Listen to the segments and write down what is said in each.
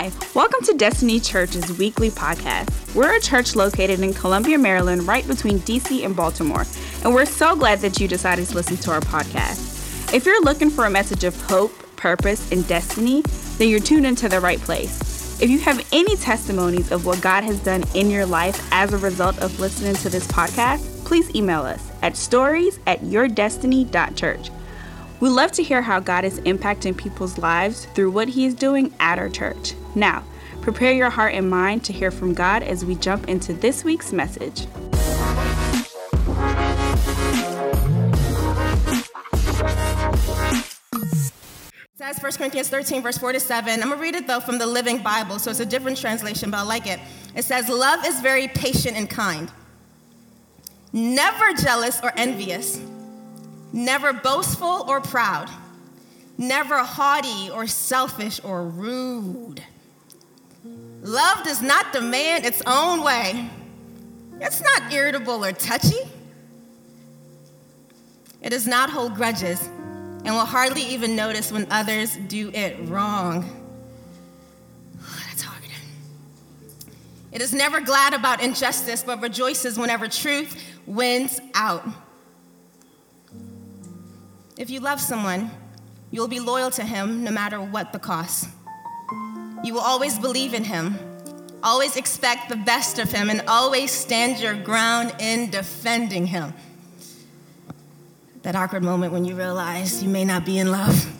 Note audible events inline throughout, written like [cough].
Hi, welcome to Destiny Church's weekly podcast. We're a church located in Columbia, Maryland, right between DC and Baltimore, and we're so glad that you decided to listen to our podcast. If you're looking for a message of hope, purpose, and destiny, then you're tuned into the right place. If you have any testimonies of what God has done in your life as a result of listening to this podcast, please email us at stories at yourdestiny.church. We love to hear how God is impacting people's lives through what He is doing at our church. Now, prepare your heart and mind to hear from God as we jump into this week's message. It says 1 Corinthians 13, verse 4 to 7. I'm going to read it though from the Living Bible, so it's a different translation, but I like it. It says, Love is very patient and kind, never jealous or envious never boastful or proud, never haughty or selfish or rude. Love does not demand its own way. It's not irritable or touchy. It does not hold grudges and will hardly even notice when others do it wrong. [sighs] That's hard. It is never glad about injustice, but rejoices whenever truth wins out. If you love someone, you'll be loyal to him no matter what the cost. You will always believe in him, always expect the best of him, and always stand your ground in defending him. That awkward moment when you realize you may not be in love.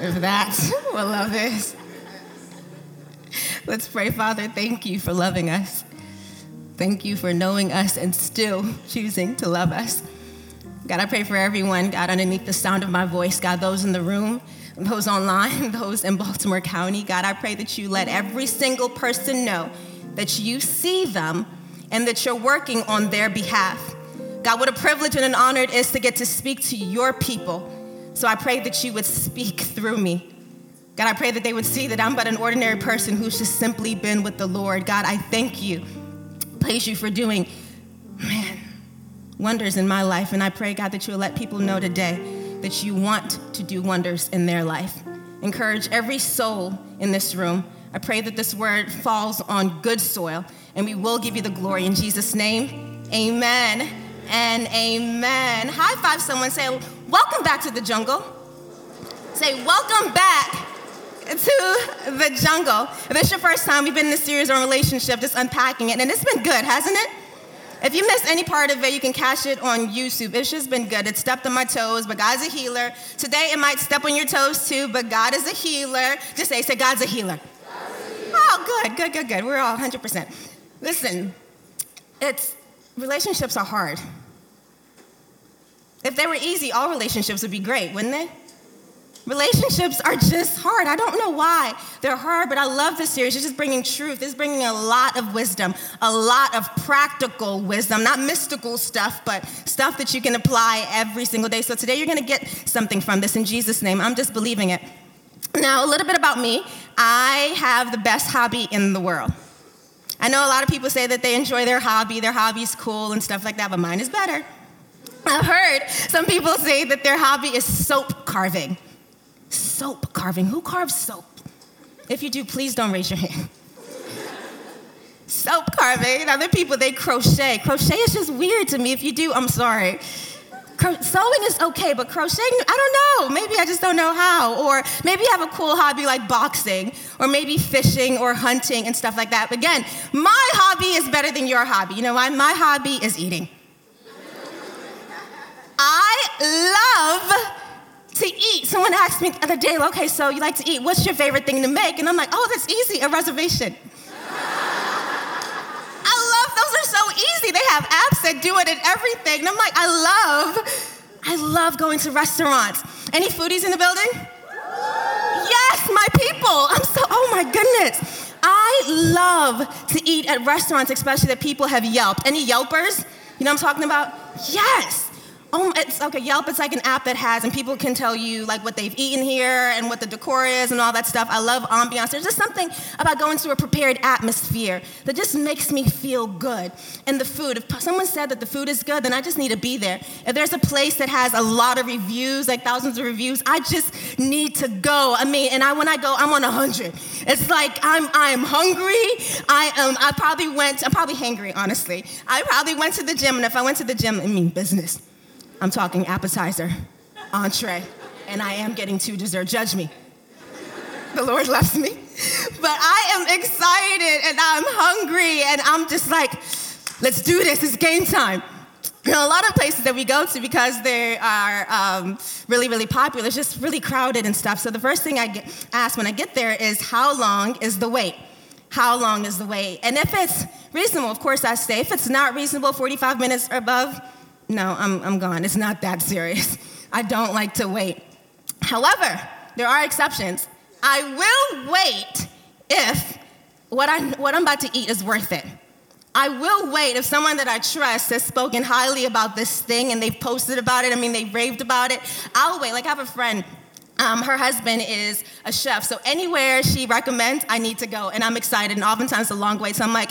if that's what love is. Let's pray, Father, thank you for loving us. Thank you for knowing us and still choosing to love us. God, I pray for everyone, God, underneath the sound of my voice, God, those in the room, those online, [laughs] those in Baltimore County. God, I pray that you let every single person know that you see them and that you're working on their behalf. God, what a privilege and an honor it is to get to speak to your people. So I pray that you would speak through me. God, I pray that they would see that I'm but an ordinary person who's just simply been with the Lord. God, I thank you, praise you for doing, man, wonders in my life. And I pray, God, that you'll let people know today that you want to do wonders in their life. Encourage every soul in this room. I pray that this word falls on good soil, and we will give you the glory in Jesus' name. Amen and amen. High five someone, say, Welcome back to the jungle. Say, Welcome back to the jungle. If this is your first time, we've been in a series on relationship, just unpacking it, and it's been good, hasn't it? If you missed any part of it, you can catch it on YouTube. It's just been good. It stepped on my toes, but God's a healer. Today it might step on your toes too, but God is a healer. Just say, say, God's a healer. God's a healer. Oh, good, good, good, good. We're all 100%. Listen, it's relationships are hard. If they were easy, all relationships would be great, wouldn't they? Relationships are just hard. I don't know why they're hard, but I love this series. It's just bringing truth. It's bringing a lot of wisdom, a lot of practical wisdom, not mystical stuff, but stuff that you can apply every single day. So today you're going to get something from this in Jesus' name. I'm just believing it. Now, a little bit about me. I have the best hobby in the world. I know a lot of people say that they enjoy their hobby, their hobby's cool and stuff like that, but mine is better. I've heard some people say that their hobby is soap carving. Soap carving. Who carves soap? If you do, please don't raise your hand. soap carving. Other people, they crochet. Crochet is just weird to me. If you do, I'm sorry. Cro- sewing is okay, but crocheting, I don't know. Maybe I just don't know how. Or maybe you have a cool hobby like boxing, or maybe fishing or hunting and stuff like that. But again, my hobby is better than your hobby. You know why? My hobby is eating. I love to eat. Someone asked me the other day, okay, so you like to eat. What's your favorite thing to make? And I'm like, oh, that's easy, a reservation. [laughs] I love, those are so easy. They have apps that do it and everything. And I'm like, I love, I love going to restaurants. Any foodies in the building? Yes, my people. I'm so, oh my goodness. I love to eat at restaurants, especially that people have Yelped. Any Yelpers? You know what I'm talking about? Yes. Oh, it's okay. Yelp, it's like an app that has, and people can tell you like what they've eaten here and what the decor is and all that stuff. I love ambiance. There's just something about going to a prepared atmosphere that just makes me feel good. And the food, if someone said that the food is good, then I just need to be there. If there's a place that has a lot of reviews, like thousands of reviews, I just need to go. I mean, and I when I go, I'm on a hundred. It's like I'm I'm hungry. I am. I probably went. I'm probably hangry, honestly. I probably went to the gym, and if I went to the gym, I mean business. I'm talking appetizer, entree, and I am getting to dessert. Judge me. The Lord loves me. But I am excited and I'm hungry and I'm just like, let's do this. It's game time. You know, a lot of places that we go to because they are um, really, really popular, it's just really crowded and stuff. So the first thing I get asked when I get there is, how long is the wait? How long is the wait? And if it's reasonable, of course I stay. If it's not reasonable, 45 minutes or above, no, I'm, I'm gone. It's not that serious. I don't like to wait. However, there are exceptions. I will wait if what, I, what I'm about to eat is worth it. I will wait if someone that I trust has spoken highly about this thing and they've posted about it. I mean, they raved about it. I'll wait. Like, I have a friend. Um, her husband is a chef, so anywhere she recommends, I need to go, and I'm excited. And oftentimes, a long wait, so I'm like,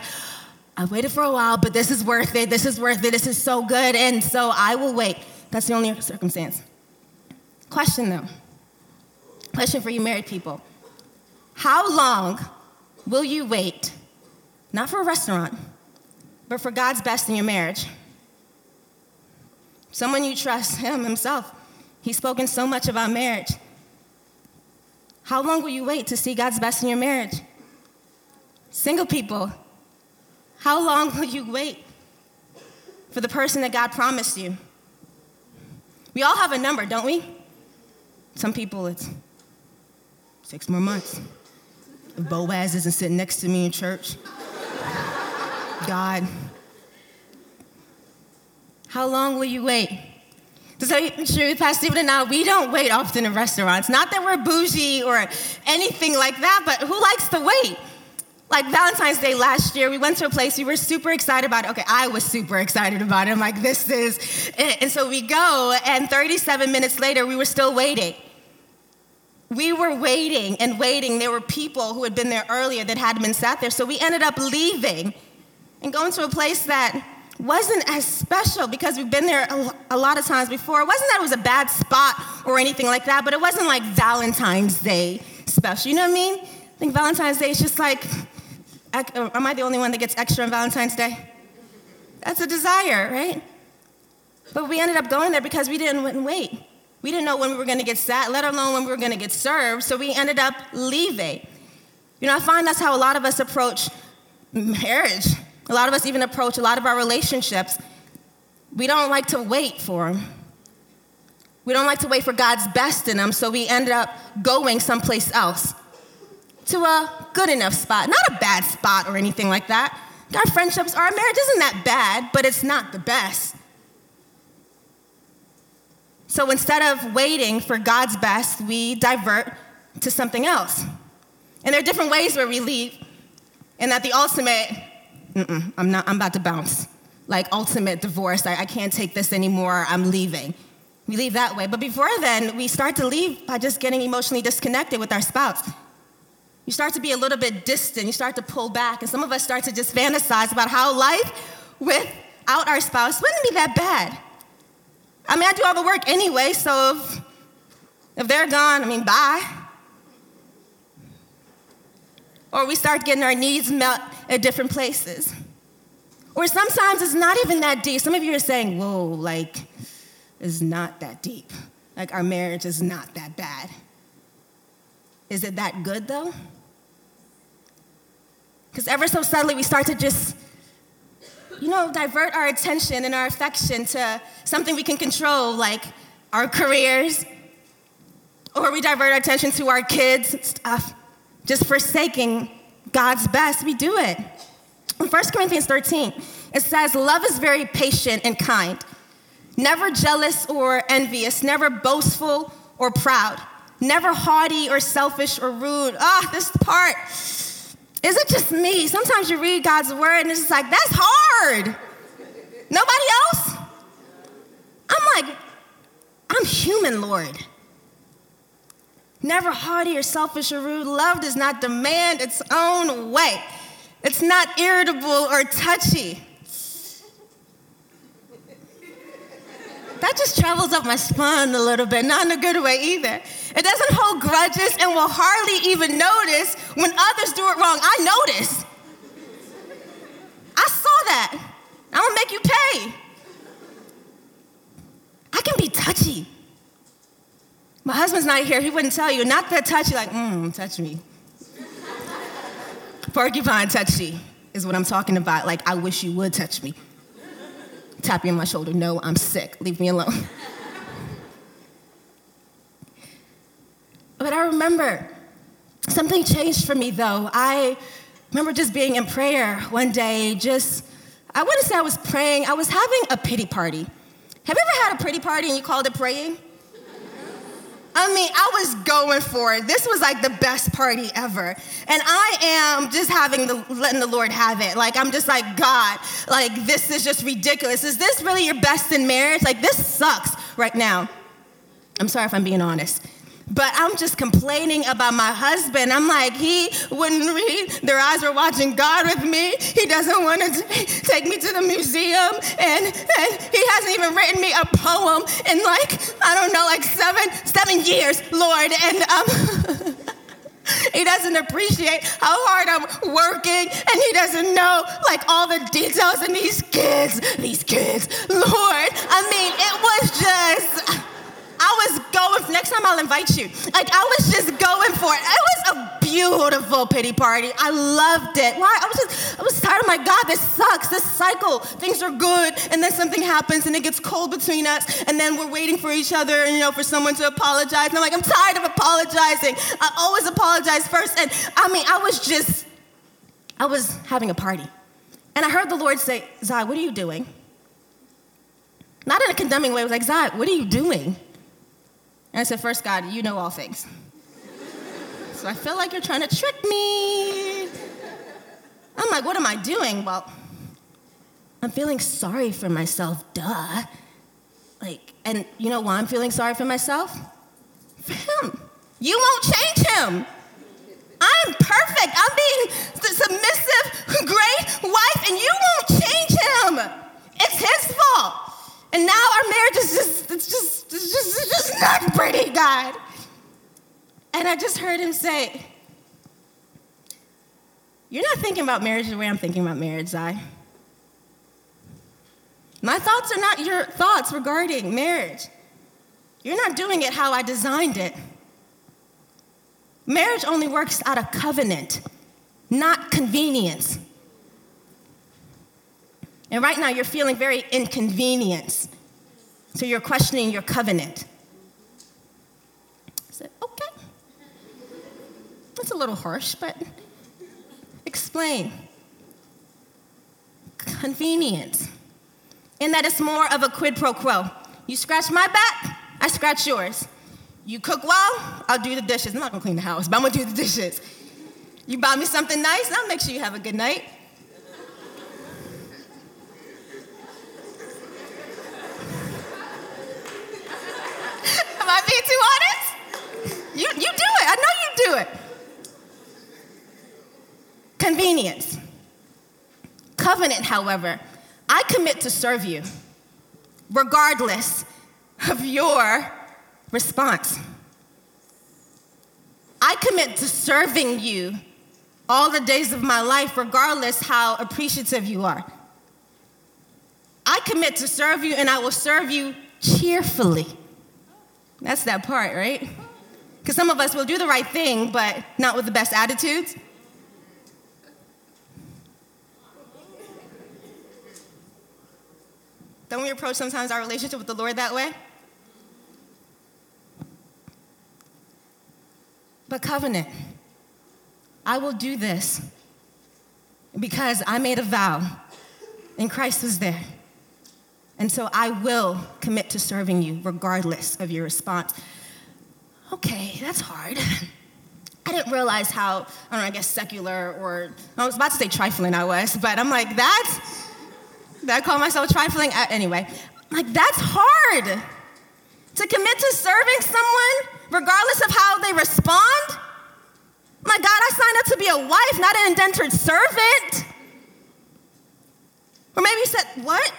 I waited for a while, but this is worth it. This is worth it. This is so good. And so I will wait. That's the only circumstance. Question though. Question for you married people. How long will you wait, not for a restaurant, but for God's best in your marriage? Someone you trust, Him Himself. He's spoken so much about marriage. How long will you wait to see God's best in your marriage? Single people, how long will you wait for the person that God promised you? We all have a number, don't we? Some people, it's six more months. If Boaz isn't sitting next to me in church, God, how long will you wait? To tell you truth, Pastor Stephen and I, we don't wait often in restaurants. Not that we're bougie or anything like that, but who likes to wait? Like Valentine's Day last year, we went to a place, we were super excited about it. Okay, I was super excited about it. I'm like, this is it. And so we go, and 37 minutes later, we were still waiting. We were waiting and waiting. There were people who had been there earlier that hadn't been sat there. So we ended up leaving and going to a place that wasn't as special because we've been there a lot of times before. It wasn't that it was a bad spot or anything like that, but it wasn't like Valentine's Day special. You know what I mean? I think Valentine's Day is just like Uh, am I the only one that gets extra on Valentine's Day? That's a desire, right? But we ended up going there because we didn't wait. We didn't know when we were going to get sat, let alone when we were going to get served. So we ended up leaving. You know, I find that's how a lot of us approach marriage. A lot of us even approach a lot of our relationships. We don't like to wait for them. We don't like to wait for God's best in them, so we end up going someplace else to a good enough spot, not a bad spot or anything like that. Our friendships, our marriage isn't that bad, but it's not the best. So instead of waiting for God's best, we divert to something else. And there are different ways where we leave, and at the ultimate, I'm not, I'm about to bounce. Like ultimate divorce, I, I can't take this anymore, I'm leaving. We leave that way. But before then, we start to leave by just getting emotionally disconnected with our spouse. You start to be a little bit distant. You start to pull back. And some of us start to just fantasize about how life without our spouse wouldn't be that bad. I mean, I do all the work anyway, so if, if they're gone, I mean, bye. Or we start getting our needs met at different places. Or sometimes it's not even that deep. Some of you are saying, whoa, like, it's not that deep. Like, our marriage is not that bad. Is it that good though? Because ever so subtly, we start to just, you know, divert our attention and our affection to something we can control, like our careers, or we divert our attention to our kids and stuff, just forsaking God's best. We do it. In 1 Corinthians 13, it says, Love is very patient and kind, never jealous or envious, never boastful or proud never haughty or selfish or rude. Ah, this part. Is it just me? Sometimes you read God's word and it's just like, that's hard. Nobody else? I'm like, I'm human, Lord. Never haughty or selfish or rude. Love does not demand its own way. It's not irritable or touchy. That just travels up my spine a little bit, not in a good way either. It doesn't hold grudges and will hardly even notice when others do it wrong. I notice. I saw that. I'm gonna make you pay. I can be touchy. My husband's not here. He wouldn't tell you. Not that touchy, like, mmm, touch me. Porcupine touchy is what I'm talking about. Like, I wish you would touch me. Tap you on my shoulder. No, I'm sick. Leave me alone. but I remember something changed for me though. I remember just being in prayer one day, just, I wouldn't say I was praying, I was having a pity party. Have you ever had a pity party and you called it praying? I mean, I was going for it. This was like the best party ever. And I am just having the letting the Lord have it. Like I'm just like, God, like this is just ridiculous. Is this really your best in marriage? Like this sucks right now. I'm sorry if I'm being honest. But I'm just complaining about my husband. I'm like, he wouldn't read. Their eyes were watching God with me. He doesn't want to take me to the museum. And, and he hasn't even written me a poem in like, I don't know, like seven, seven years, Lord. And um, [laughs] he doesn't appreciate how hard I'm working. And he doesn't know like all the details and these kids, these kids, Lord. I mean, it was just I was going, next time I'll invite you. Like, I was just going for it. It was a beautiful pity party. I loved it. Why? I was just, I was tired. of my God, this sucks. This cycle. Things are good, and then something happens, and it gets cold between us, and then we're waiting for each other, and, you know, for someone to apologize. And I'm like, I'm tired of apologizing. I always apologize first. And I mean, I was just, I was having a party. And I heard the Lord say, Zai, what are you doing? Not in a condemning way. I was like, Zai, what are you doing? And I said, First, God, you know all things. so I feel like you're trying to trick me. I'm like, What am I doing? Well, I'm feeling sorry for myself, duh. Like, and you know why I'm feeling sorry for myself? For him. You won't change him. I'm perfect. I'm being the submissive, great wife, and you won't change him. It's his fault. And now our marriage is just, it's just, it's just, it's just not pretty, God. And I just heard him say, You're not thinking about marriage the way I'm thinking about marriage, Zai. My thoughts are not your thoughts regarding marriage. You're not doing it how I designed it. Marriage only works out of covenant, not convenience. And right now, you're feeling very inconvenienced. So you're questioning your covenant. I said, okay. That's a little harsh, but explain. Convenience. In that it's more of a quid pro quo. You scratch my back, I scratch yours. You cook well, I'll do the dishes. I'm not gonna clean the house, but I'm gonna do the dishes. You buy me something nice, I'll make sure you have a good night. Am I being too honest? You, you do it. I know you do it. Convenience. Covenant, however, I commit to serve you regardless of your response. I commit to serving you all the days of my life, regardless how appreciative you are. I commit to serve you and I will serve you cheerfully. That's that part, right? Because some of us will do the right thing, but not with the best attitudes. Don't we approach sometimes our relationship with the Lord that way? But covenant, I will do this because I made a vow and Christ was there. And so I will commit to serving you regardless of your response. Okay, that's hard. [laughs] I didn't realize how, I don't know, I guess secular or, I was about to say trifling I was, but I'm like, that, that I call myself trifling? Anyway, Like, that's hard. To commit to serving someone, regardless of how they respond. My God, I signed up to be a wife, not an indentured servant. Or maybe you said, What?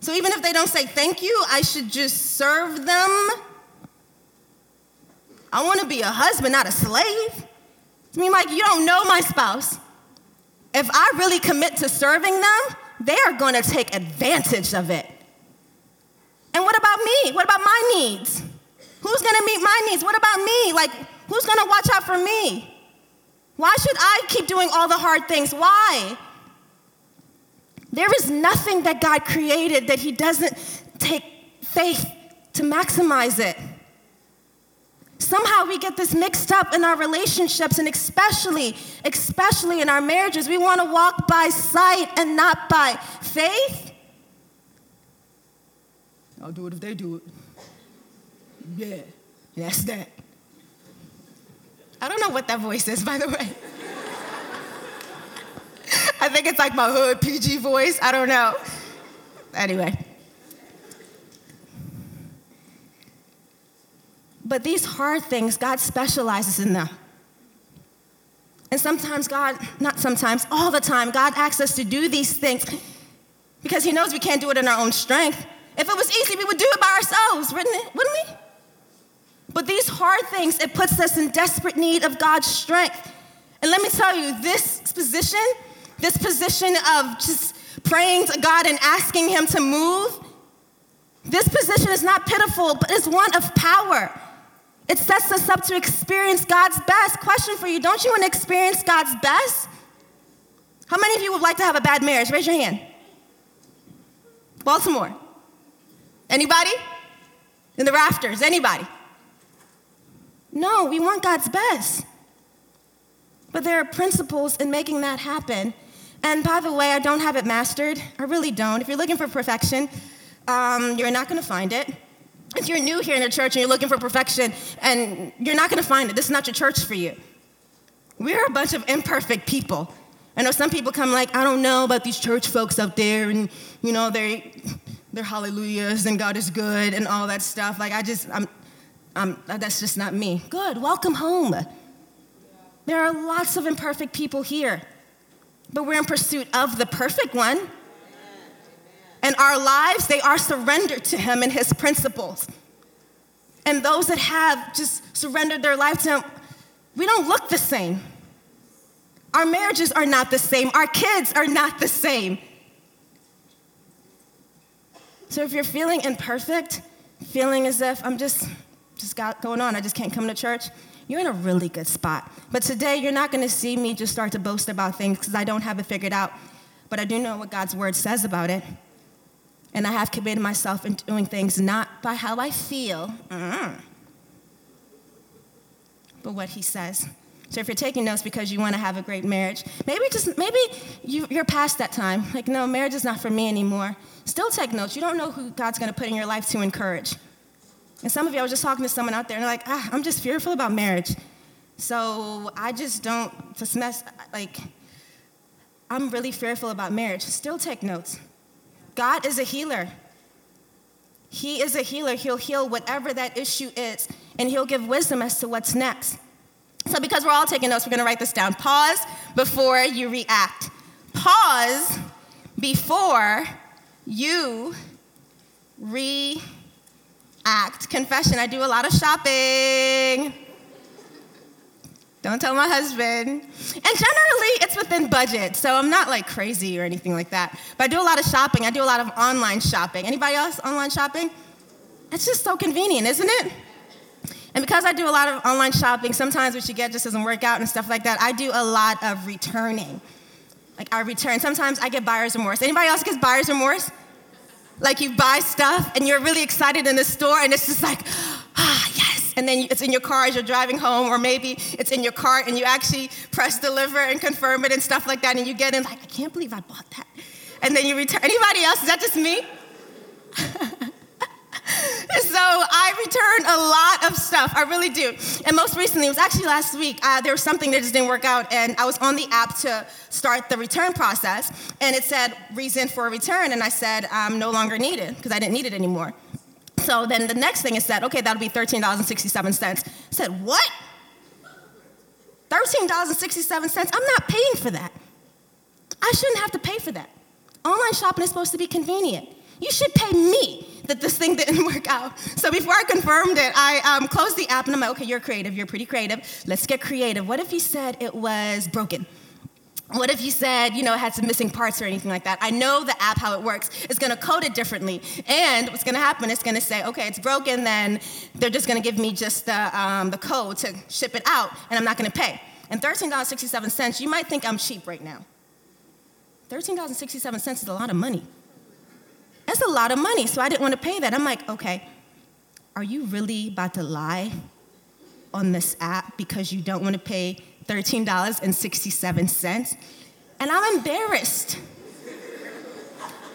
So even if they don't say thank you, I should just serve them? I want to be a husband, not a slave. I mean, like, you don't know my spouse. If I really commit to serving them, they are going to take advantage of it. And what about me? What about my needs? Who's going to meet my needs? What about me? Like, who's going to watch out for me? Why should I keep doing all the hard things? Why? There is nothing that God created that He doesn't take faith to maximize it. Somehow we get this mixed up in our relationships and especially, especially in our marriages. We want to walk by sight and not by faith. I'll do it if they do it. Yeah, that's that. I don't know what that voice is, by the way. [laughs] I think it's like my hood PG voice. I don't know. Anyway. But these hard things, God specializes in them. And sometimes God, not sometimes, all the time, God asks us to do these things because He knows we can't do it in our own strength. If it was easy, we would do it by ourselves, wouldn't it? Wouldn't we? But these hard things, it puts us in desperate need of God's strength. And let me tell you, this position, this position of just praying to God and asking Him to move, this position is not pitiful, but it's one of power. It sets us up to experience God's best. Question for you Don't you want to experience God's best? How many of you would like to have a bad marriage? Raise your hand. Baltimore. Anybody? In the rafters? Anybody? No, we want God's best. But there are principles in making that happen. And by the way, I don't have it mastered. I really don't. If you're looking for perfection, um, you're not going to find it. If you're new here in the church and you're looking for perfection and you're not going to find it, this is not your church for you. We're a bunch of imperfect people. I know some people come like, I don't know about these church folks out there, and you know, they they're hallelujahs and God is good and all that stuff. Like I just, I'm, I'm that's just not me. Good, welcome home. There are lots of imperfect people here, but we're in pursuit of the perfect one. And our lives, they are surrendered to Him and His principles. And those that have just surrendered their life to Him, we don't look the same. Our marriages are not the same. Our kids are not the same. So if you're feeling imperfect, feeling as if I'm just just got going on, I just can't come to church, you're in a really good spot. But today you're not going to see me just start to boast about things because I don't have it figured out. But I do know what God's word says about it. And I have committed myself in doing things not by how I feel, uh-uh, but what he says. So if you're taking notes because you want to have a great marriage, maybe just maybe you, are past that time. Like, no, marriage is not for me anymore. Still take notes. You don't know who God's going to put in your life to encourage. And some of you, I was just talking to someone out there, and they're like, ah, I'm just fearful about marriage. So I just don't just mess like. I'm really fearful about marriage. Still take notes. God is a healer. He is a healer. He'll heal whatever that issue is, and He'll give wisdom as to what's next. So, because we're all taking notes, we're going to write this down. Pause before you react. Pause before you react. Confession I do a lot of shopping. Don't tell my husband. And generally, it's within budget, so I'm not like crazy or anything like that. But I do a lot of shopping. I do a lot of online shopping. Anybody else online shopping? It's just so convenient, isn't it? And because I do a lot of online shopping, sometimes what you get just doesn't work out and stuff like that. I do a lot of returning. Like I return. Sometimes I get buyer's remorse. Anybody else gets buyer's remorse? Like you buy stuff and you're really excited in the store and it's just like. And then it's in your car as you're driving home, or maybe it's in your cart and you actually press deliver and confirm it and stuff like that. And you get in like, I can't believe I bought that. And then you return. Anybody else? Is that just me? [laughs] so I return a lot of stuff. I really do. And most recently, it was actually last week, uh, there was something that just didn't work out, and I was on the app to start the return process, and it said reason for return, and I said um, no longer needed because I didn't need it anymore. So then the next thing is said, okay, that'll be $13.67. I said, what? $13.67? I'm not paying for that. I shouldn't have to pay for that. Online shopping is supposed to be convenient. You should pay me that this thing [laughs] didn't work out. So before I confirmed it, I um, closed the app and I'm like, okay, you're creative, you're pretty creative. Let's get creative. What if you said it was broken? What if you said, you know, it had some missing parts or anything like that? I know the app, how it works. It's gonna code it differently. And what's gonna happen, it's gonna say, okay, it's broken, then they're just gonna give me just the, um, the code to ship it out, and I'm not gonna pay. And $13.67, you might think I'm cheap right now. $13.67 is a lot of money. That's a lot of money, so I didn't want to pay that. I'm like, okay, are you really about to lie on this app because you don't want to pay $13.67? And I'm embarrassed.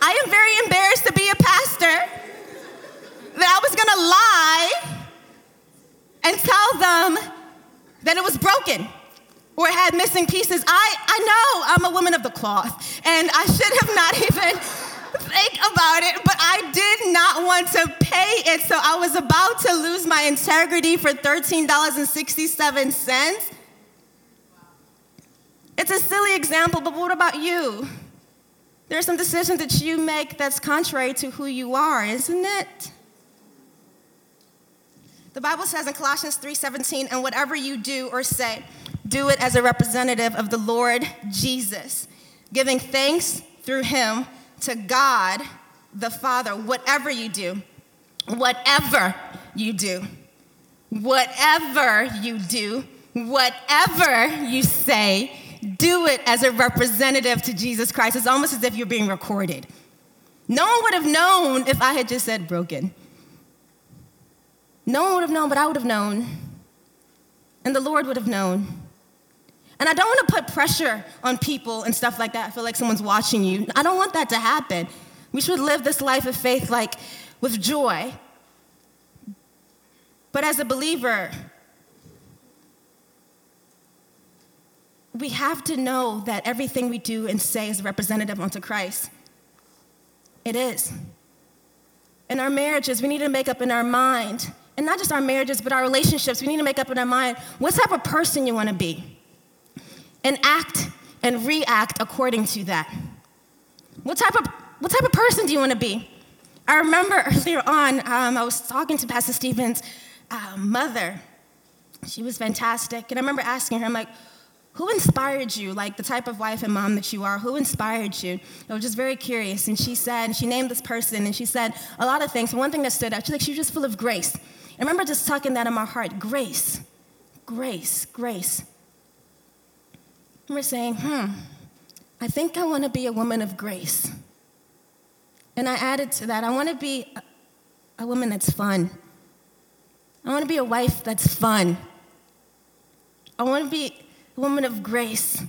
I am very embarrassed to be a pastor that I was gonna lie and tell them that it was broken or had missing pieces. I, I know I'm a woman of the cloth, and I should have not [laughs] even think about it, but I did not want to pay it, so I was about to lose my integrity for $13.67. It's a silly example, but what about you? There are some decisions that you make that's contrary to who you are, isn't it? The Bible says in Colossians 3:17, and whatever you do or say, do it as a representative of the Lord Jesus, giving thanks through him to God the Father, whatever you do, whatever you do, whatever you do, whatever you say, do it as a representative to Jesus Christ. It's almost as if you're being recorded. No one would have known if I had just said broken. No one would have known, but I would have known. And the Lord would have known. And I don't want to put pressure on people and stuff like that. I feel like someone's watching you. I don't want that to happen. We should live this life of faith like with joy. But as a believer, we have to know that everything we do and say is representative unto Christ. It is. In our marriages, we need to make up in our mind, and not just our marriages, but our relationships, we need to make up in our mind what type of person you want to be and act and react according to that. What type of, what type of person do you want to be? I remember [laughs] earlier on, um, I was talking to Pastor Stephen's uh, mother. She was fantastic. And I remember asking her, I'm like, who inspired you, like the type of wife and mom that you are? Who inspired you? I was just very curious. And she said, she named this person, and she said a lot of things. one thing that stood out, she's like, she was just full of grace. I remember just tucking that in my heart grace, grace, grace we're saying, hmm, I think I want to be a woman of grace. And I added to that, I want to be a, woman that's fun. I want to be a wife that's fun. I want to be woman of grace.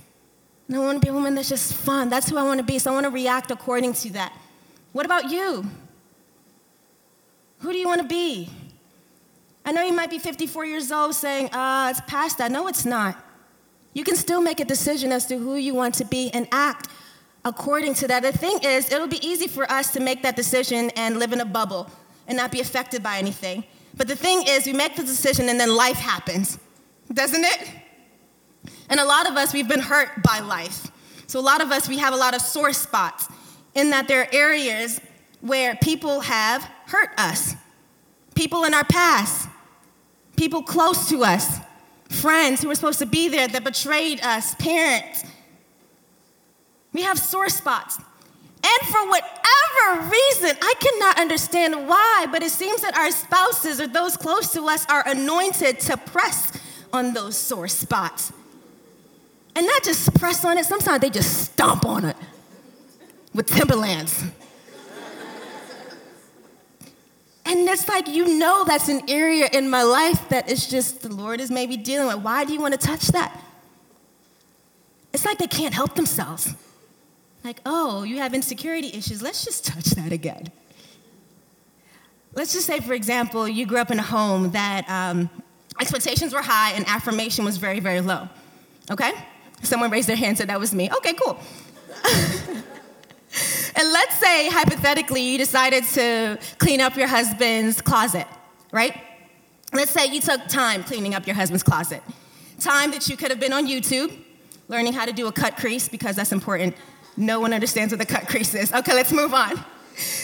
And I want to be a woman that's just fun. That's who I want to be. So I want to react according to that. What about you? Who do you want to be? I know you might be 54 years old saying, uh, it's past that. No, it's not. You can still make a decision as to who you want to be and act according to that. The thing is, it'll be easy for us to make that decision and live in a bubble and not be affected by anything. But the thing is, we make the decision and then life happens, doesn't it? And a lot of us, we've been hurt by life. So a lot of us, we have a lot of sore spots in that there are areas where people have hurt us. People in our past, people close to us, friends who were supposed to be there that betrayed us, parents. We have sore spots. And for whatever reason, I cannot understand why, but it seems that our spouses or those close to us are anointed to press on those sore spots. And not just press on it, sometimes they just stomp on it with Timberlands. And it's like, you know, that's an area in my life that it's just the Lord is maybe dealing with. Why do you want to touch that? It's like they can't help themselves. Like, oh, you have insecurity issues. Let's just touch that again. let's just say, for example, you grew up in a home that um, expectations were high and affirmation was very, very low. Okay? Someone raised their hand and said that was me. Okay, cool. [laughs] and let's say, hypothetically, you decided to clean up your husband's closet, right? Let's say you took time cleaning up your husband's closet. Time that you could have been on YouTube, learning how to do a cut crease, because that's important. No one understands what the cut crease is. Okay, let's move on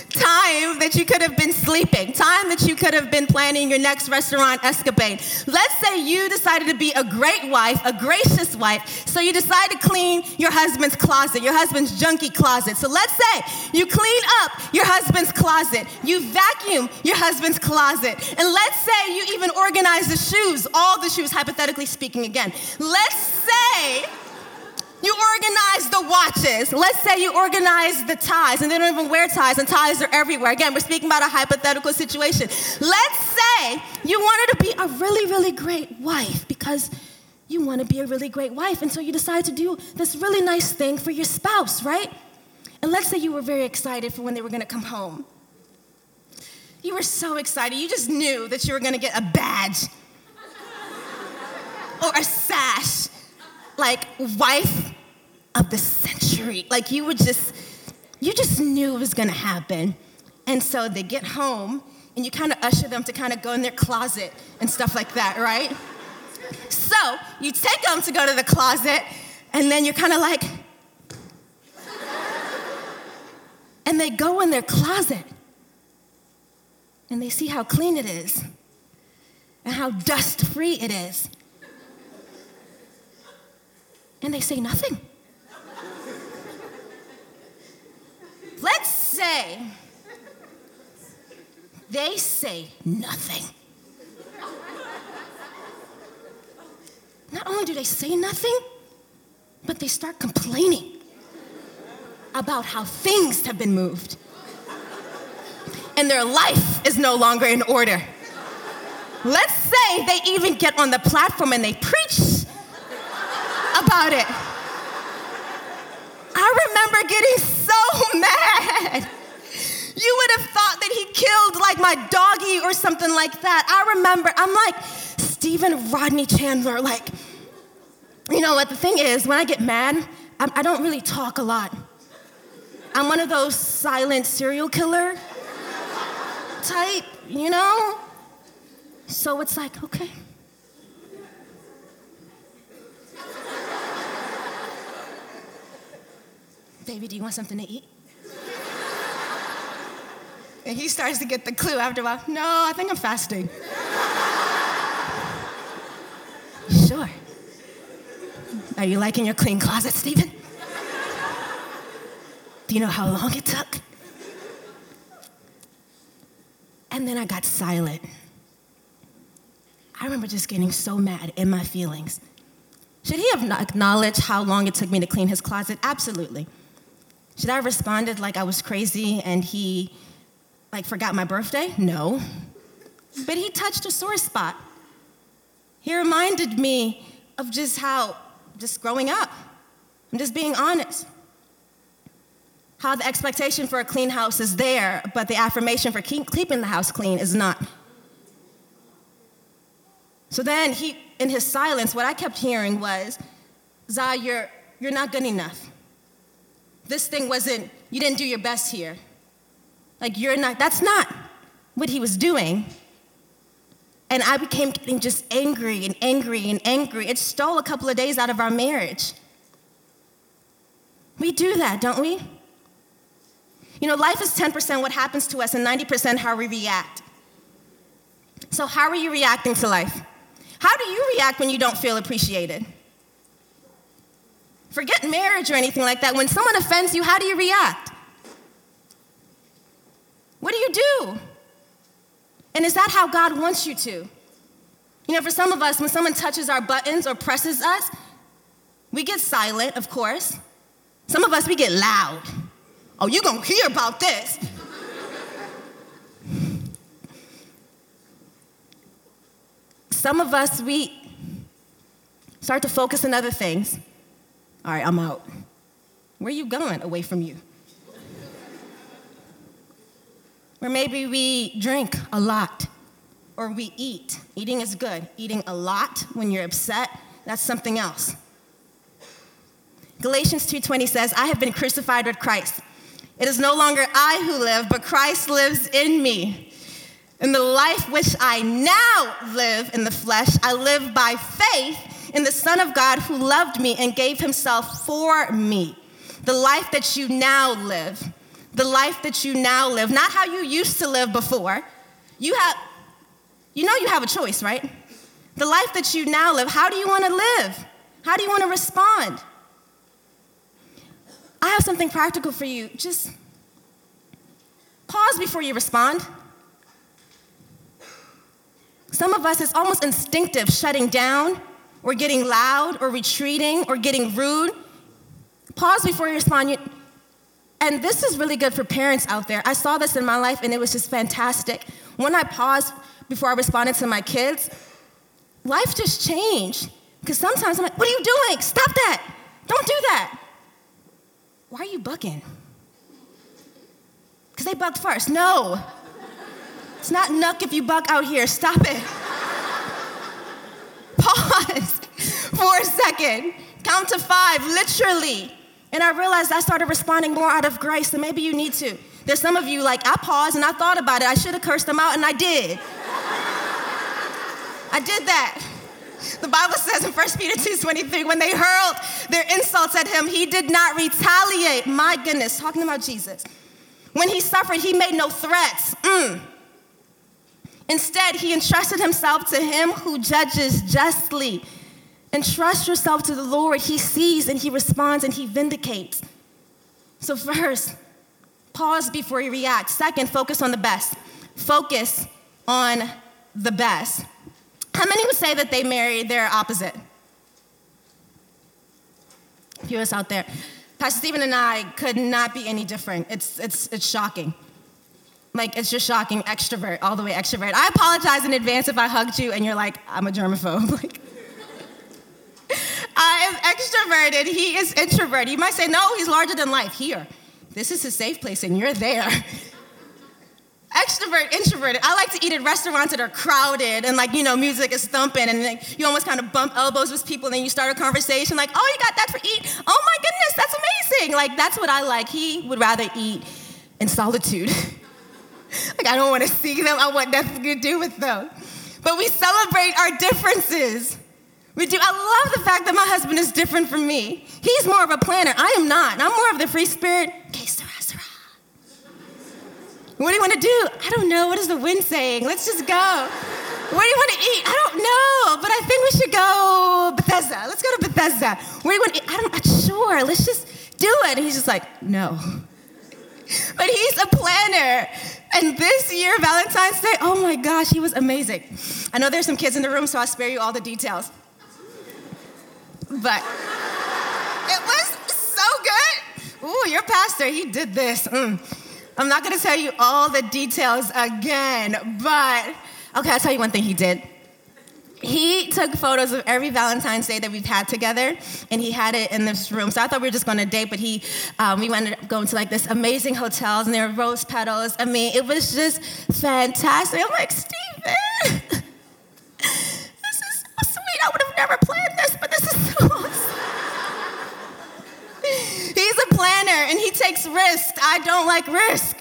time that you could have been sleeping, time that you could have been planning your next restaurant escapade. Let's say you decided to be a great wife, a gracious wife, so you decide to clean your husband's closet, your husband's junky closet. So let's say you clean up your husband's closet, you vacuum your husband's closet, and let's say you even organize the shoes, all the shoes, hypothetically speaking again. Let's say you organize the watches. Let's say you organize the ties, and they don't even wear ties, and ties are everywhere. Again, we're speaking about a hypothetical situation. Let's say you wanted to be a really, really great wife because you want to be a really great wife, and so you decide to do this really nice thing for your spouse, right? And let's say you were very excited for when they were going to come home. You were so excited, you just knew that you were going to get a badge or a sash like wife of the century. Like you would just, you just knew it was gonna happen. And so they get home and you kind of usher them to kind of go in their closet and stuff like that, right? So you take them to go to the closet and then you're kind of like, and they go in their closet and they see how clean it is and how dust free it is and they say nothing. Let's say they say nothing. Not only do they say nothing, but they start complaining about how things have been moved. And their life is no longer in order. Let's say they even get on the platform and they preach about it. I remember getting so [laughs] mad. You would have thought that he killed like my doggy or something like that. I remember, I'm like Stephen Rodney Chandler. Like, you know what? The thing is, when I get mad, I do not really talk a lot. I'm one of those silent serial killer type, you know? So it's like, okay. Baby, do you want something to eat? and he starts to get the clue after a while. No, I think I'm fasting. sure. Are you liking your clean closet, Stephen? Do you know how long it took? And then I got silent. I remember just getting so mad in my feelings. Should he have acknowledged how long it took me to clean his closet? Absolutely. Should I responded like I was crazy and he like forgot my birthday? No. But he touched a sore spot. He reminded me of just how just growing up. I'm just being honest. How the expectation for a clean house is there, but the affirmation for keep, keeping the house clean is not. So then he, in his silence, what I kept hearing was, Zah, you're, you're not good enough this thing wasn't, you didn't do your best here. Like, you're not, that's not what he was doing. And I became getting just angry and angry and angry. It stole a couple of days out of our marriage. We do that, don't we? You know, life is 10% what happens to us and 90% how we react. So, how are you reacting to life? How do you react when you don't feel appreciated? Forget marriage or anything like that. When someone offends you, how do you react? What do you do? And is that how God wants you to? You know, for some of us, when someone touches our buttons or presses us, we get silent, of course. Some of us, we get loud. Oh, you're gonna hear about this. Some of us, we start to focus on other things. All right, I'm out. Where are you going away from you? Or maybe we drink a lot, or we eat. Eating is good. Eating a lot when you're upset, that's something else. Galatians 2:20 says, "I have been crucified with Christ. It is no longer I who live, but Christ lives in me. In the life which I now live in the flesh, I live by faith in the Son of God who loved me and gave himself for me. The life that you now live, the life that you now live, not how you used to live before. You have you know you have a choice, right? The life that you now live, how do you want to live? How do you want to respond? I have something practical for you. Just pause before you respond. Some of us, it's almost instinctive shutting down, or getting loud, or retreating, or getting rude. Pause before you respond. And this is really good for parents out there. I saw this in my life and it was just fantastic. When I paused before I responded to my kids, life just changed. Because sometimes I'm like, what are you doing? Stop that. Don't do that. Why are you bucking? Because they bucked first. No. It's not nuck if you buck out here. Stop it. Pause [laughs] for a second. Count to five, literally. And I realized I started responding more out of grace, and maybe you need to. There's some of you like, I paused and I thought about it. I should have cursed them out, and I did. [laughs] I did that. The Bible says in 1 Peter 2:23, when they hurled their insults at him, he did not retaliate. My goodness, talking about Jesus. When he suffered, he made no threats. Mm. Instead, he entrusted himself to him who judges justly. Entrust yourself to the Lord. He sees and he responds and he vindicates. So, first, pause before you react. Second, focus on the best. Focus on the best. How many would say that they married their opposite? Us out there. Pastor Stephen and I could not be any different. It's, it's, it's shocking. Like, it's just shocking. Extrovert, all the way extrovert. I apologize in advance if I hugged you and you're like, I'm a germaphobe. [laughs] like, I am extroverted. He is introverted. You might say, no, he's larger than life. Here, this is a safe place, and you're there. [laughs] Extrovert, introverted. I like to eat at restaurants that are crowded and like, you know, music is thumping and like, you almost kind of bump elbows with people and then you start a conversation like, oh, you got that for eat? Oh my goodness, that's amazing. Like, that's what I like. He would rather eat in solitude. [laughs] like, I don't want to see them. I want nothing to do with them. But we celebrate our differences. We do. I love the fact that my husband is different from me. He's more of a planner. I am not. I'm more of the free spirit. Okay, Sarah, Sarah. What do you want to do? I don't know. What is the wind saying? Let's just go. Where do you want to eat? I don't know, but I think we should go Bethesda. Let's go to Bethesda. Where do you want to eat? I don't, I'm sure. Let's just do it. And he's just like, no. But he's a planner. And this year, Valentine's Day, oh my gosh, he was amazing. I know there's some kids in the room, so I'll spare you all the details but it was so good. Ooh, your pastor, he did this. Mm. I'm not gonna tell you all the details again, but okay, I'll tell you one thing he did. He took photos of every Valentine's Day that we've had together, and he had it in this room. So I thought we were just going to date, but he, um, we ended up going to like this amazing hotels, and there were rose petals. I mean, it was just fantastic. I'm like, Stephen, [laughs] this is so sweet. I would have never planned this, but this is so [laughs] He's a planner and he takes risks. I don't like risk.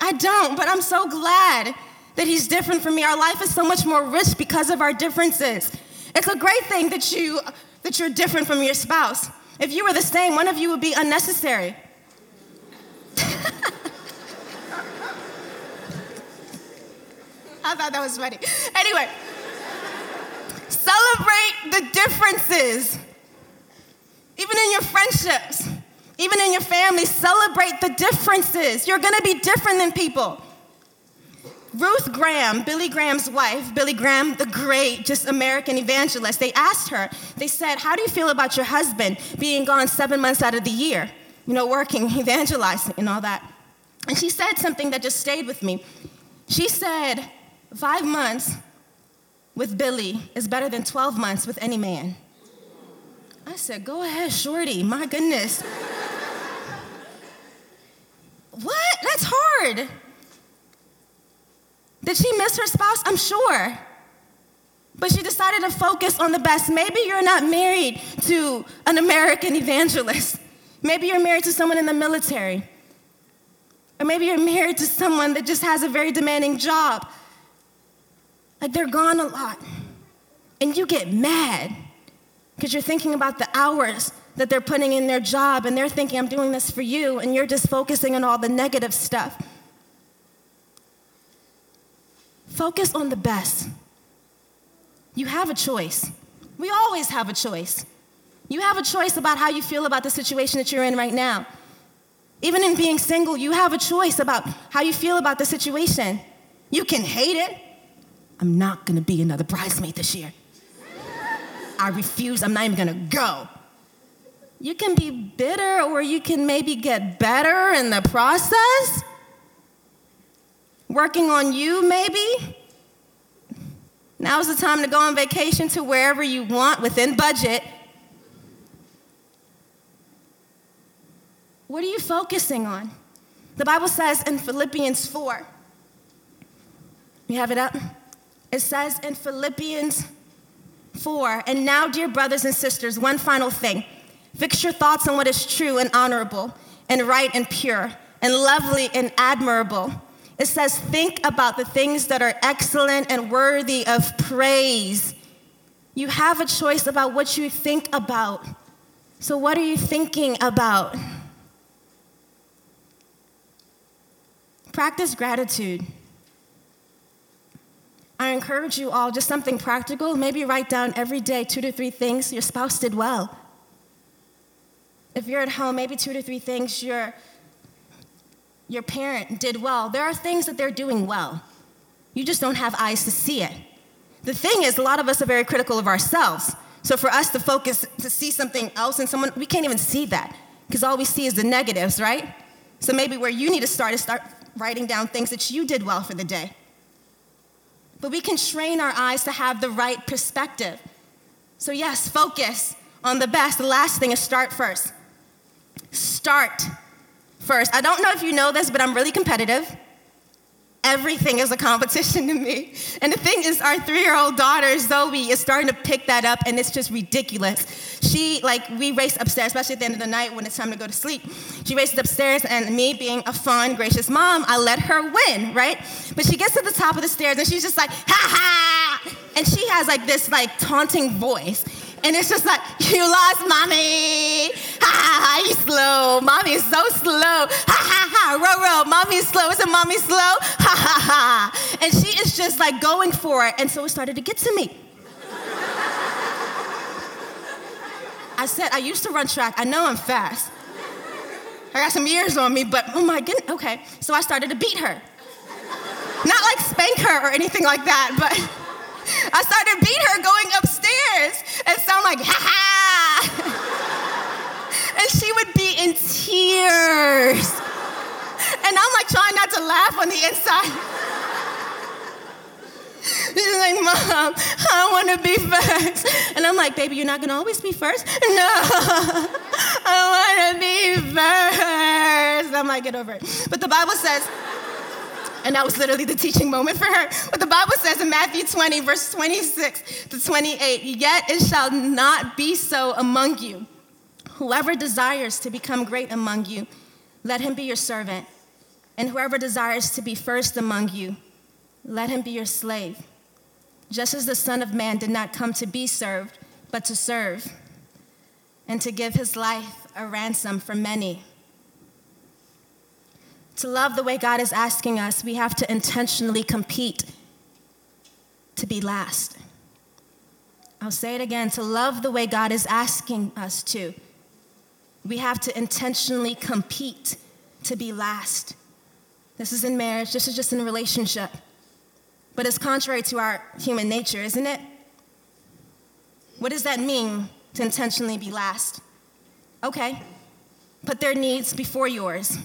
I don't, but I'm so glad that he's different from me. Our life is so much more rich because of our differences. It's a great thing that you that you're different from your spouse. If you were the same, one of you would be unnecessary. [laughs] I thought that was funny. Anyway, celebrate the differences. Even in your friendships, even in your family, celebrate the differences. You're gonna be different than people. Ruth Graham, Billy Graham's wife, Billy Graham, the great, just American evangelist, they asked her, they said, How do you feel about your husband being gone seven months out of the year? You know, working, [laughs] evangelizing, and all that. And she said something that just stayed with me. She said, Five months with Billy is better than 12 months with any man. I said, Go ahead, shorty. My goodness. [laughs] what? That's hard. Did she miss her spouse? I'm sure. But she decided to focus on the best. Maybe you're not married to an American evangelist. Maybe you're married to someone in the military. Or maybe you're married to someone that just has a very demanding job. Like they're gone a lot. And you get mad because you're thinking about the hours that they're putting in their job and they're thinking, I'm doing this for you, and you're just focusing on all the negative stuff. Focus on the best. You have a choice. We always have a choice. You have a choice about how you feel about the situation that you're in right now. Even in being single, you have a choice about how you feel about the situation. You can hate it. I'm not gonna be another bridesmaid this year. I refuse, I'm not even gonna go. You can be bitter or you can maybe get better in the process. Working on you, maybe. Now's the time to go on vacation to wherever you want within budget. What are you focusing on? The Bible says in Philippians 4, you have it up? It says in Philippians 4, and now, dear brothers and sisters, one final thing. Fix your thoughts on what is true and honorable, and right and pure, and lovely and admirable. It says, think about the things that are excellent and worthy of praise. You have a choice about what you think about. So, what are you thinking about? Practice gratitude. I encourage you all, just something practical. Maybe write down every day two to three things your spouse did well. If you're at home, maybe two to three things your, your parent did well. There are things that they're doing well. You just don't have eyes to see it. The thing is, a lot of us are very critical of ourselves. So for us to focus, to see something else in someone, we can't even see that because all we see is the negatives, right? So maybe where you need to start is start writing down things that you did well for the day. But we can train our eyes to have the right perspective. So, yes, focus on the best. The last thing is start first. Start first. I don't know if you know this, but I'm really competitive. Everything is a competition to me. And the thing is, our three year old daughter, Zoe, is starting to pick that up, and it's just ridiculous. She, like, we race upstairs, especially at the end of the night when it's time to go to sleep. She races upstairs, and me being a fun, gracious mom, I let her win, right? But she gets to the top of the stairs, and she's just like, ha ha! And she has, like, this, like, taunting voice. And it's just like, you lost mommy. Ha ha ha, you slow. Mommy is so slow. Ha ha ha, row row. Mommy is slow. Isn't mommy slow? Ha ha ha. And she is just like going for it. And so it started to get to me. I said, I used to run track. I know I'm fast. I got some years on me, but oh my goodness, okay. So I started to beat her. Not like spank her or anything like that, but I started beat her going upstairs and sound like, ha ha. [laughs] and she would be in tears. And I'm like trying not to laugh on the inside. [laughs] She's like, Mom, I want to be first. And I'm like, Baby, you're not going to always be first? [laughs] No, I want to be first. I'm like, Get over it. But the Bible says, and that was literally the teaching moment for her. But the Bible says in Matthew 20, verse 26 to 28, Yet it shall not be so among you. Whoever desires to become great among you, let him be your servant. And whoever desires to be first among you, let him be your slave. Just as the Son of Man did not come to be served, but to serve, and to give his life a ransom for many. To love the way God is asking us, we have to intentionally compete to be last. I'll say it again to love the way God is asking us to, we have to intentionally compete to be last. This is in marriage, this is just in a relationship. But it's contrary to our human nature, isn't it? What does that mean to intentionally be last? Okay, put their needs before yours.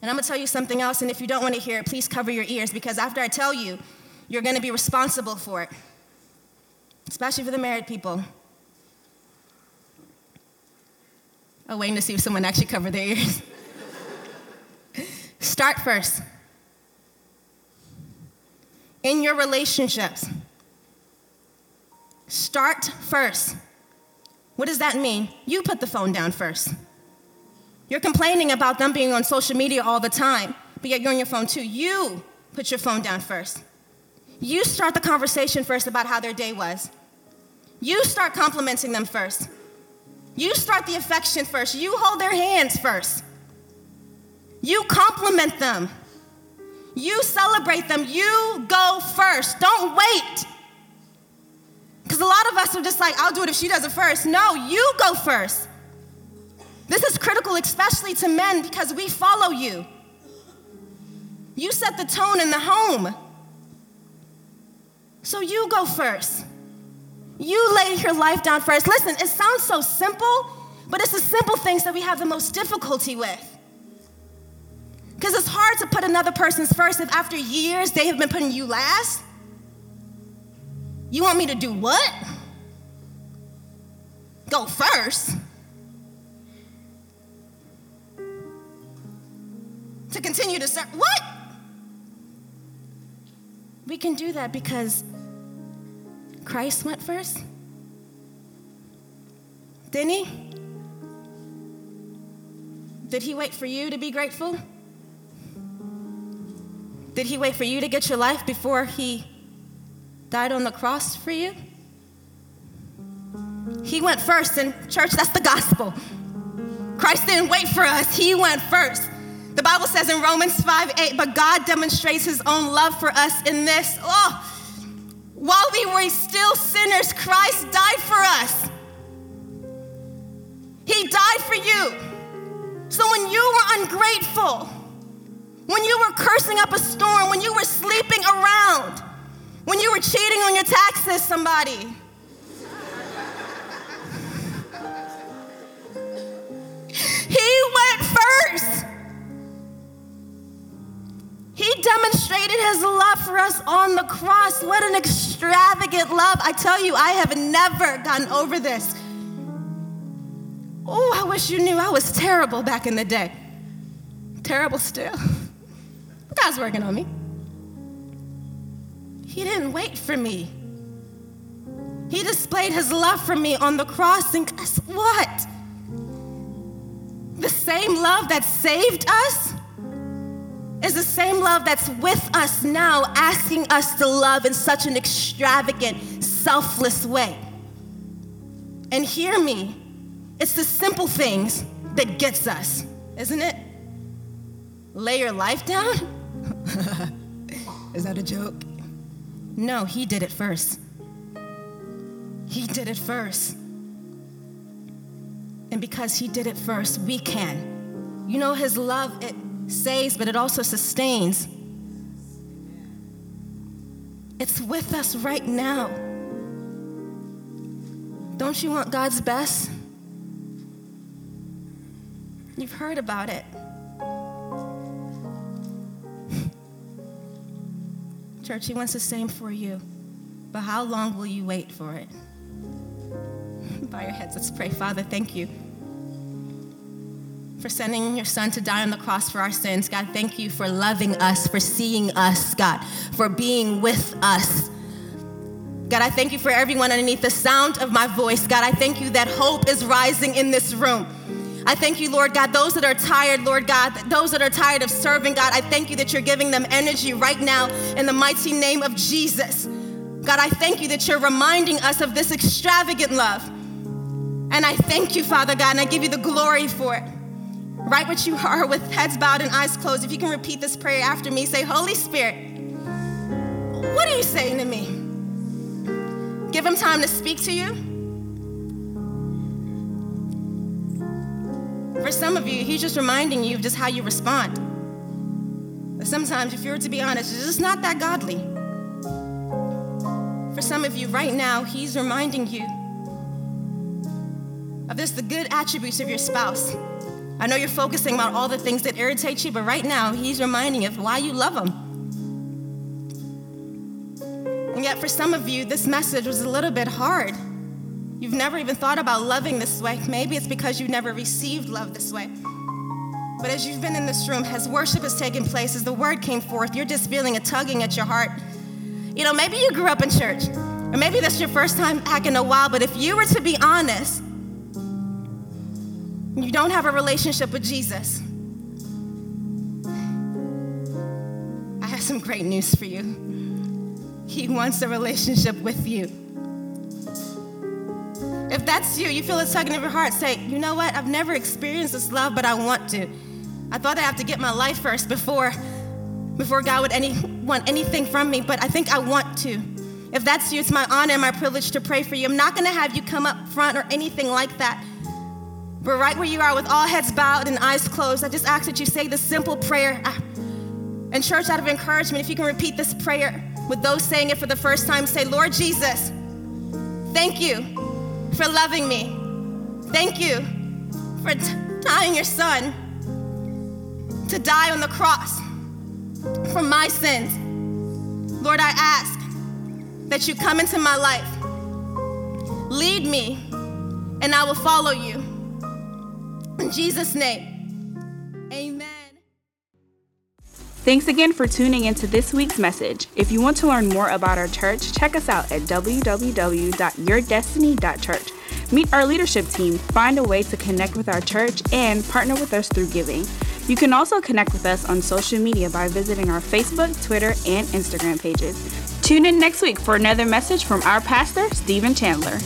And I'm gonna tell you something else, and if you don't wanna hear it, please cover your ears because after I tell you, you're gonna be responsible for it, especially for the married people. Oh, I'm waiting to see if someone actually covered their ears. [laughs] Start first. In your relationships, start first. What does that mean? You put the phone down first. You're complaining about them being on social media all the time, but yet you're on your phone too. You put your phone down first. You start the conversation first about how their day was. You start complimenting them first. You start the affection first. You hold their hands first. You compliment them. You celebrate them. You go first. Don't wait. Because a lot of us are just like, I'll do it if she does it first. No, you go first. This is critical, especially to men, because we follow you. You set the tone in the home. So you go first. You lay your life down first. Listen, it sounds so simple, but it's the simple things that we have the most difficulty with. Because it's hard to put another person's first if after years they have been putting you last. You want me to do what? Go first? To continue to serve? What? We can do that because Christ went first? Didn't he? Did he wait for you to be grateful? Did he wait for you to get your life before he died on the cross for you? He went first, and church, that's the gospel. Christ didn't wait for us, he went first. The Bible says in Romans 5 8, but God demonstrates his own love for us in this. Oh, while we were still sinners, Christ died for us. He died for you. So when you were ungrateful, when you were cursing up a storm, when you were sleeping around, when you were cheating on your taxes, somebody, He went first. He demonstrated his love for us on the cross. What an extravagant love. I tell you, I have never gotten over this. Oh, I wish you knew I was terrible back in the day. Terrible still. [laughs] God's working on me. He didn't wait for me. He displayed his love for me on the cross, and guess what? The same love that saved us is the same love that's with us now, asking us to love in such an extravagant, selfless way. And hear me, it's the simple things that gets us, isn't it? Lay your life down? Is that a joke? No, he did it first. He did it first. And because he did it first, we can. You know, his love, it saves, but it also sustains. It's with us right now. Don't you want God's best? You've heard about it. [laughs] Church, He wants the same for you. But how long will you wait for it? [laughs] Bow your heads, let's pray. Father, thank you for sending your son to die on the cross for our sins. God, thank you for loving us, for seeing us, God, for being with us. God, I thank you for everyone underneath the sound of my voice. God, I thank you that hope is rising in this room. I thank you, Lord God, those that are tired, Lord God, those that are tired of serving, God, I thank you that you're giving them energy right now in the mighty name of Jesus. God, I thank you that you're reminding us of this extravagant love. And I thank you, Father God, and I give you the glory for it right what you are with heads bowed and eyes closed. If you can repeat this prayer after me, say, Holy Spirit, what are you saying to me? Give him time to speak to you. For some of you, he's just reminding you of just how you respond. But sometimes, if you were to be honest, it's just not that godly. For some of you, right now, he's reminding you of this the good attributes of your spouse. I know you're focusing on all the things that irritate you, but right now, He's reminding you of why you love Him. And yet, for some of you, this message was a little bit hard. You've never even thought about loving this way. Maybe it's because you never received love this way. But as you've been in this room, as worship has taken place, as the word came forth, you're just feeling a tugging at your heart. You know, maybe you grew up in church, or maybe that's your first time back in a while, but if you were to be honest, you don't have a relationship with Jesus. I have some great news for you. He wants a relationship with you. If that's you, you feel a tugging of your heart, say, you know what? I've never experienced this love, but I want to. I thought I have to get my life first before, before God would any, want anything from me, but I think I want to. If that's you, it's my honor and my privilege to pray for you. I'm not gonna have you come up front or anything like that. But right where you are, with all heads bowed and eyes closed, I just ask that you say this simple prayer. And, church, out of encouragement, if you can repeat this prayer with those saying it for the first time, say, Lord Jesus, thank you for loving me. Thank you for dying your son to die on the cross for my sins. Lord, I ask that you come into my life, lead me, and I will follow you. In Jesus' name, amen. Thanks again for tuning into this week's message. If you want to learn more about our church, check us out at www.yourdestiny.church. Meet our leadership team, find a way to connect with our church, and partner with us through giving. You can also connect with us on social media by visiting our Facebook, Twitter, and Instagram pages. Tune in next week for another message from our pastor, Stephen Chandler.